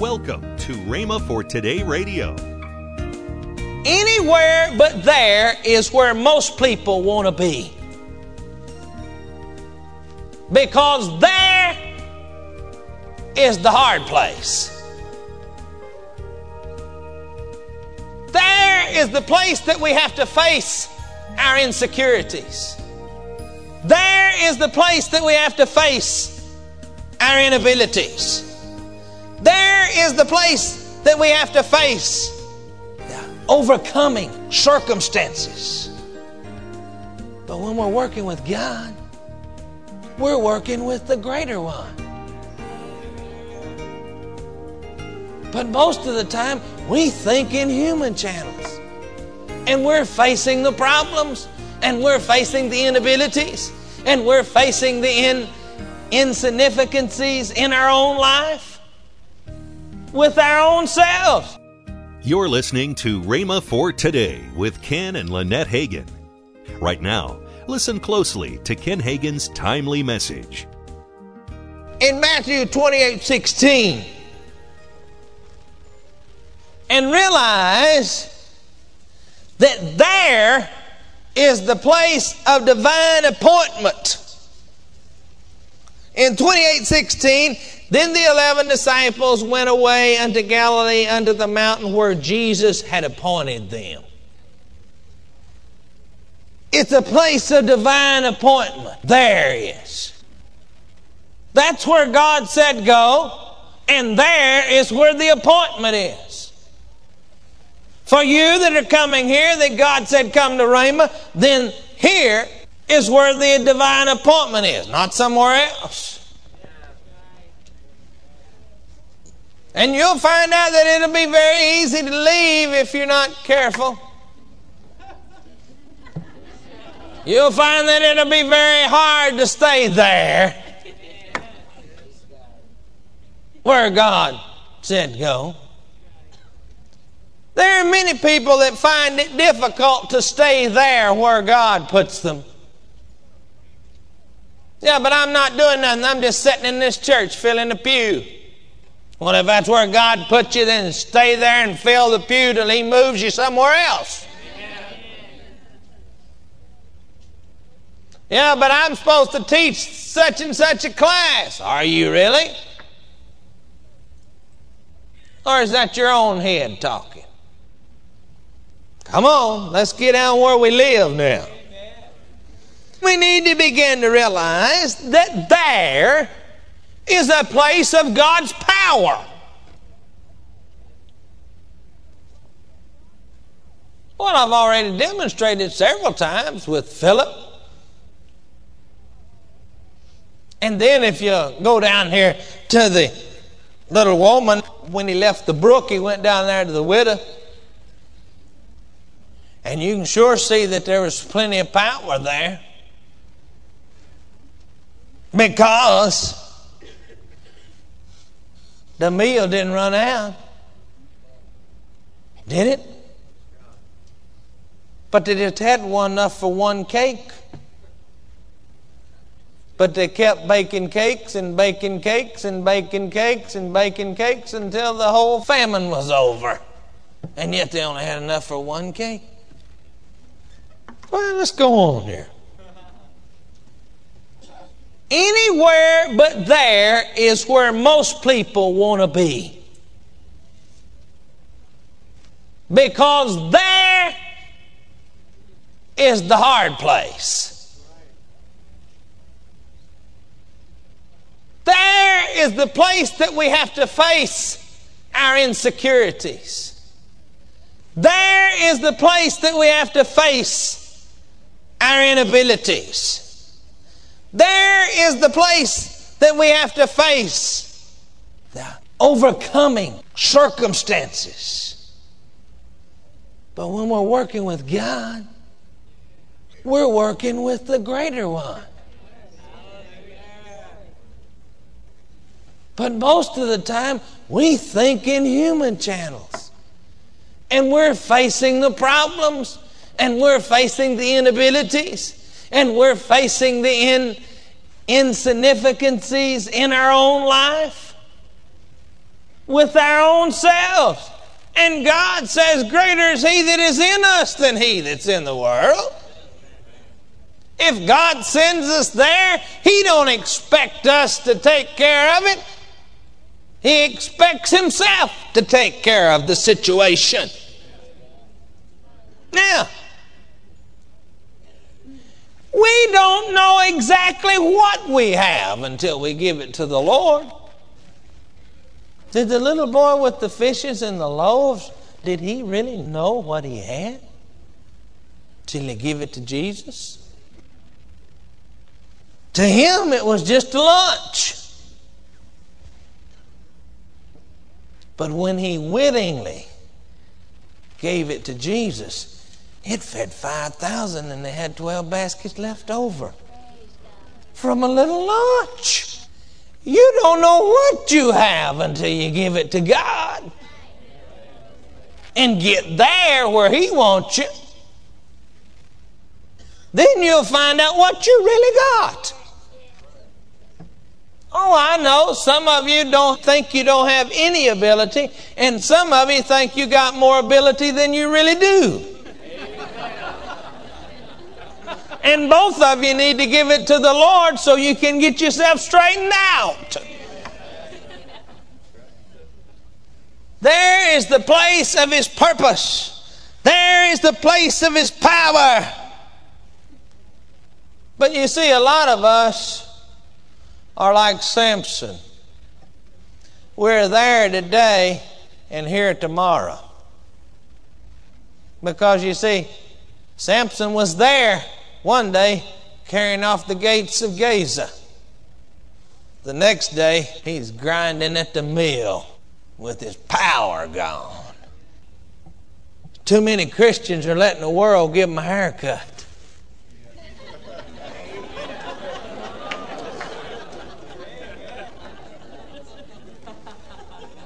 Welcome to Rhema for Today Radio. Anywhere but there is where most people want to be. Because there is the hard place. There is the place that we have to face our insecurities. There is the place that we have to face our inabilities. There is the place that we have to face overcoming circumstances. But when we're working with God, we're working with the greater one. But most of the time, we think in human channels. And we're facing the problems, and we're facing the inabilities, and we're facing the in, insignificancies in our own life with our own selves. You're listening to Rhema for Today with Ken and Lynette Hagin. Right now, listen closely to Ken Hagin's timely message. In Matthew 28 16, and realize that there is the place of divine appointment. In 28:16, then the 11 disciples went away unto Galilee unto the mountain where Jesus had appointed them. It's a place of divine appointment. There is. That's where God said go, and there is where the appointment is. For you that are coming here, that God said come to Rhema, then here is where the divine appointment is, not somewhere else. And you'll find out that it'll be very easy to leave if you're not careful. You'll find that it'll be very hard to stay there where God said go. There are many people that find it difficult to stay there where God puts them. Yeah, but I'm not doing nothing. I'm just sitting in this church filling the pew. Well, if that's where God put you, then stay there and fill the pew till He moves you somewhere else. Yeah, but I'm supposed to teach such and such a class. Are you really? Or is that your own head talking? Come on, let's get down where we live now. We need to begin to realize that there is a place of God's power. Well, I've already demonstrated several times with Philip. And then if you go down here to the little woman, when he left the brook, he went down there to the widow. And you can sure see that there was plenty of power there. Because the meal didn't run out. Did it? But they just had one enough for one cake. But they kept baking cakes and baking cakes and baking cakes and baking cakes until the whole famine was over. And yet they only had enough for one cake. Well, let's go on here. Anywhere but there is where most people want to be. Because there is the hard place. There is the place that we have to face our insecurities. There is the place that we have to face our inabilities. There is the place that we have to face the overcoming circumstances. But when we're working with God, we're working with the greater one. But most of the time, we think in human channels. And we're facing the problems, and we're facing the inabilities, and we're facing the in, insignificancies in our own life with our own selves. And God says, Greater is He that is in us than He that's in the world. If God sends us there, He don't expect us to take care of it. He expects Himself to take care of the situation. Now, we don't know exactly what we have until we give it to the Lord. Did the little boy with the fishes and the loaves, did he really know what he had till he gave it to Jesus? To him, it was just a lunch. But when he wittingly gave it to Jesus, it fed 5,000 and they had 12 baskets left over from a little lunch. You don't know what you have until you give it to God and get there where He wants you. Then you'll find out what you really got. Oh, I know. Some of you don't think you don't have any ability, and some of you think you got more ability than you really do. And both of you need to give it to the Lord so you can get yourself straightened out. There is the place of His purpose. There is the place of His power. But you see, a lot of us are like Samson. We're there today and here tomorrow. Because you see, Samson was there one day carrying off the gates of Gaza. The next day, he's grinding at the mill with his power gone. Too many Christians are letting the world give them a haircut.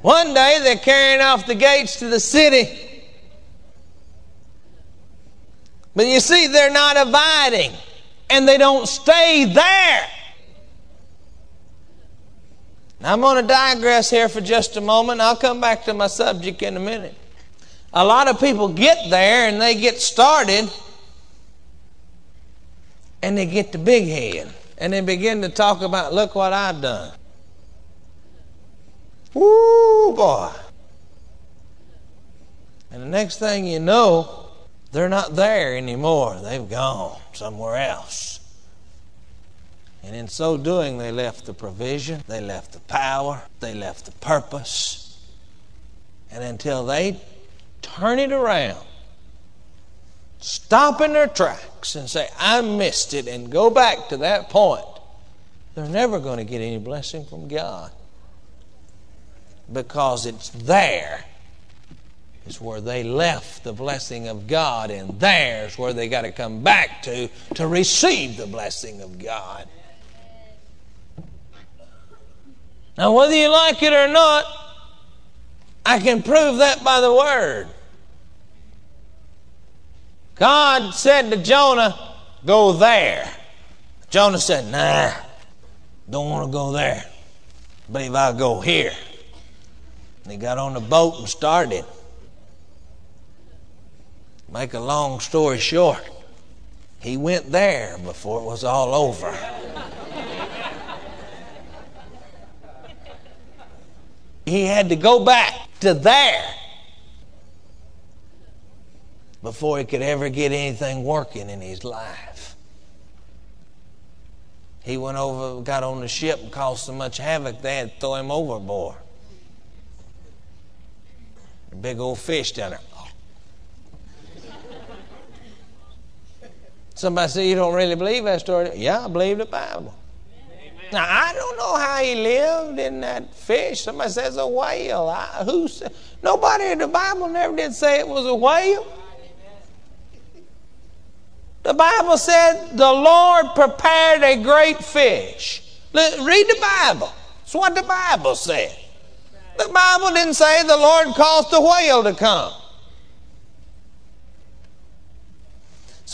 One day they're carrying off the gates to the city But you see, they're not abiding and they don't stay there. Now, I'm going to digress here for just a moment. I'll come back to my subject in a minute. A lot of people get there and they get started and they get the big head and they begin to talk about, look what I've done. Woo, boy. And the next thing you know, they're not there anymore. They've gone somewhere else. And in so doing, they left the provision, they left the power, they left the purpose. And until they turn it around, stop in their tracks and say, I missed it, and go back to that point, they're never going to get any blessing from God. Because it's there is where they left the blessing of God, and there's where they got to come back to to receive the blessing of God. Now, whether you like it or not, I can prove that by the Word. God said to Jonah, Go there. Jonah said, Nah, don't want to go there. Believe I'll go here. And he got on the boat and started. Make a long story short, he went there before it was all over. he had to go back to there before he could ever get anything working in his life. He went over, got on the ship, and caused so much havoc they had to throw him overboard. A big old fish down there. Somebody say you don't really believe that story. Yeah, I believe the Bible. Amen. Now I don't know how he lived in that fish. Somebody says a whale. I, who nobody in the Bible never did say it was a whale. The Bible said the Lord prepared a great fish. Read the Bible. That's what the Bible said. The Bible didn't say the Lord caused the whale to come.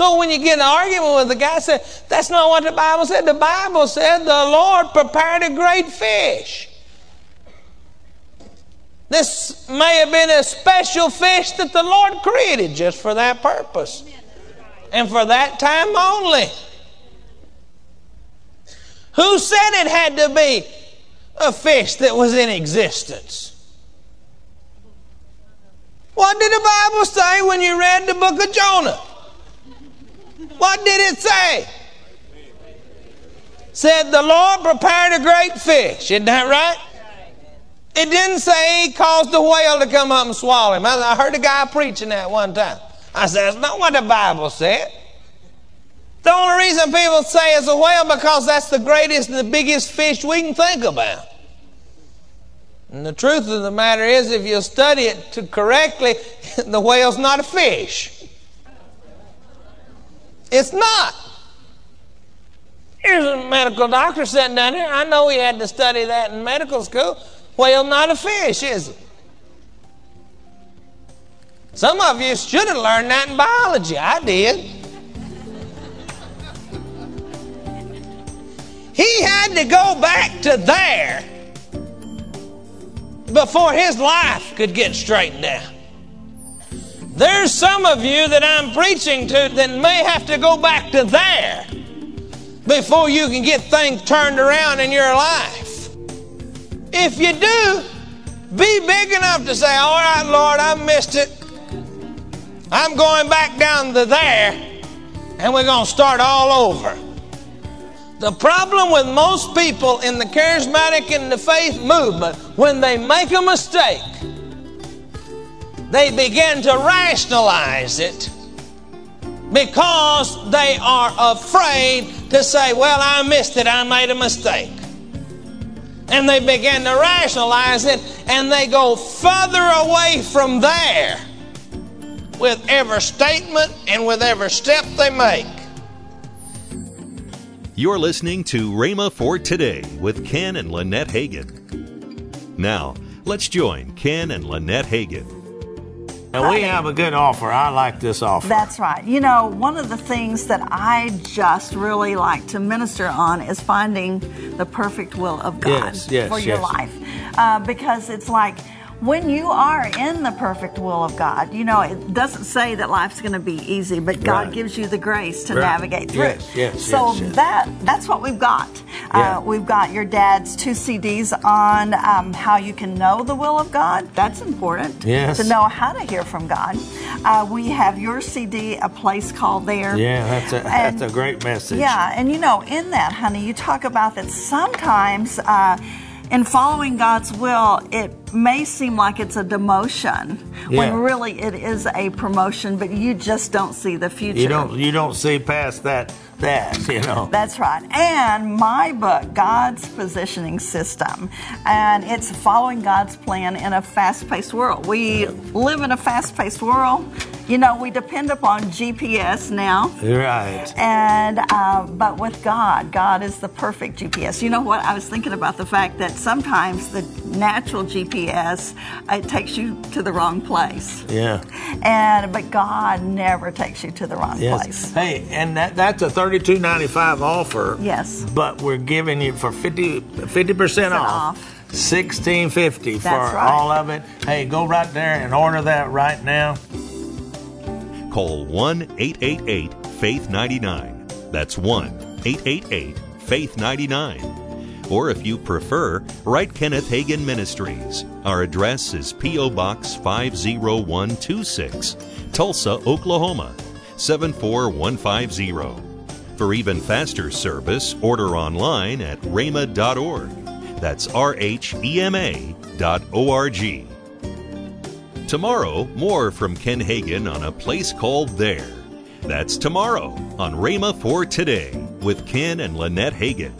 So when you get an argument with the guy, say that's not what the Bible said. The Bible said the Lord prepared a great fish. This may have been a special fish that the Lord created just for that purpose and for that time only. Who said it had to be a fish that was in existence? What did the Bible say when you read the book of Jonah? What did it say? Said the Lord prepared a great fish. Isn't that right? It didn't say he caused the whale to come up and swallow him. I heard a guy preaching that one time. I said, that's not what the Bible said. The only reason people say it's a whale because that's the greatest and the biggest fish we can think about. And the truth of the matter is, if you study it correctly, the whale's not a fish. It's not. Here's a medical doctor sitting down here. I know he had to study that in medical school. Whale not a fish, is it? Some of you should have learned that in biology. I did. He had to go back to there before his life could get straightened out. There's some of you that I'm preaching to that may have to go back to there before you can get things turned around in your life. If you do, be big enough to say, All right, Lord, I missed it. I'm going back down to there, and we're going to start all over. The problem with most people in the charismatic and the faith movement, when they make a mistake, they begin to rationalize it because they are afraid to say, Well, I missed it, I made a mistake. And they begin to rationalize it and they go further away from there with every statement and with every step they make. You're listening to Rhema for Today with Ken and Lynette Hagin. Now, let's join Ken and Lynette Hagin. And we have a good offer. I like this offer. That's right. You know, one of the things that I just really like to minister on is finding the perfect will of God Yes, yes, for your yes. life. Uh, because it's like, when you are in the perfect will of God, you know, it doesn't say that life's going to be easy, but God Right. gives you the grace to Right. navigate through. Yes, yes, so yes, yes. that that's what we've got. Yeah. Uh, we've got your dad's two CDs on um, how you can know the will of God. That's important. Yes. To know how to hear from God. Uh, we have your CD, A Place Called There. Yeah, that's a And- that's a great message. Yeah, and you know, in that, honey, you talk about that sometimes uh, in following God's will, it may seem like it's a demotion Yeah. when really it is a promotion, but you just don't see the future. You don't you don't see past that that you know. That's right. And my book, God's Positioning System. And it's following God's plan in a fast paced world. We live in a fast paced world. You know, we depend upon GPS now. Right. And uh, but with God, God is the perfect GPS. You know what? I was thinking about the fact that sometimes the natural GPS it takes you to the wrong place, Yeah. and but God never takes you to the wrong Yes. place. Hey, and that that's a thirty two ninety five offer. Yes. But we're giving you for 50 percent off. off. Sixteen fifty for right. all of it. Hey, go right there and order that right now. Call 1 888 Faith 99. That's 1 888 Faith 99. Or if you prefer, write Kenneth Hagin Ministries. Our address is P.O. Box 50126, Tulsa, Oklahoma 74150. For even faster service, order online at rhema.org. That's R H E M A dot O R G. Tomorrow, more from Ken Hagin on a place called There. That's tomorrow on Rhema for Today with Ken and Lynette Hagin.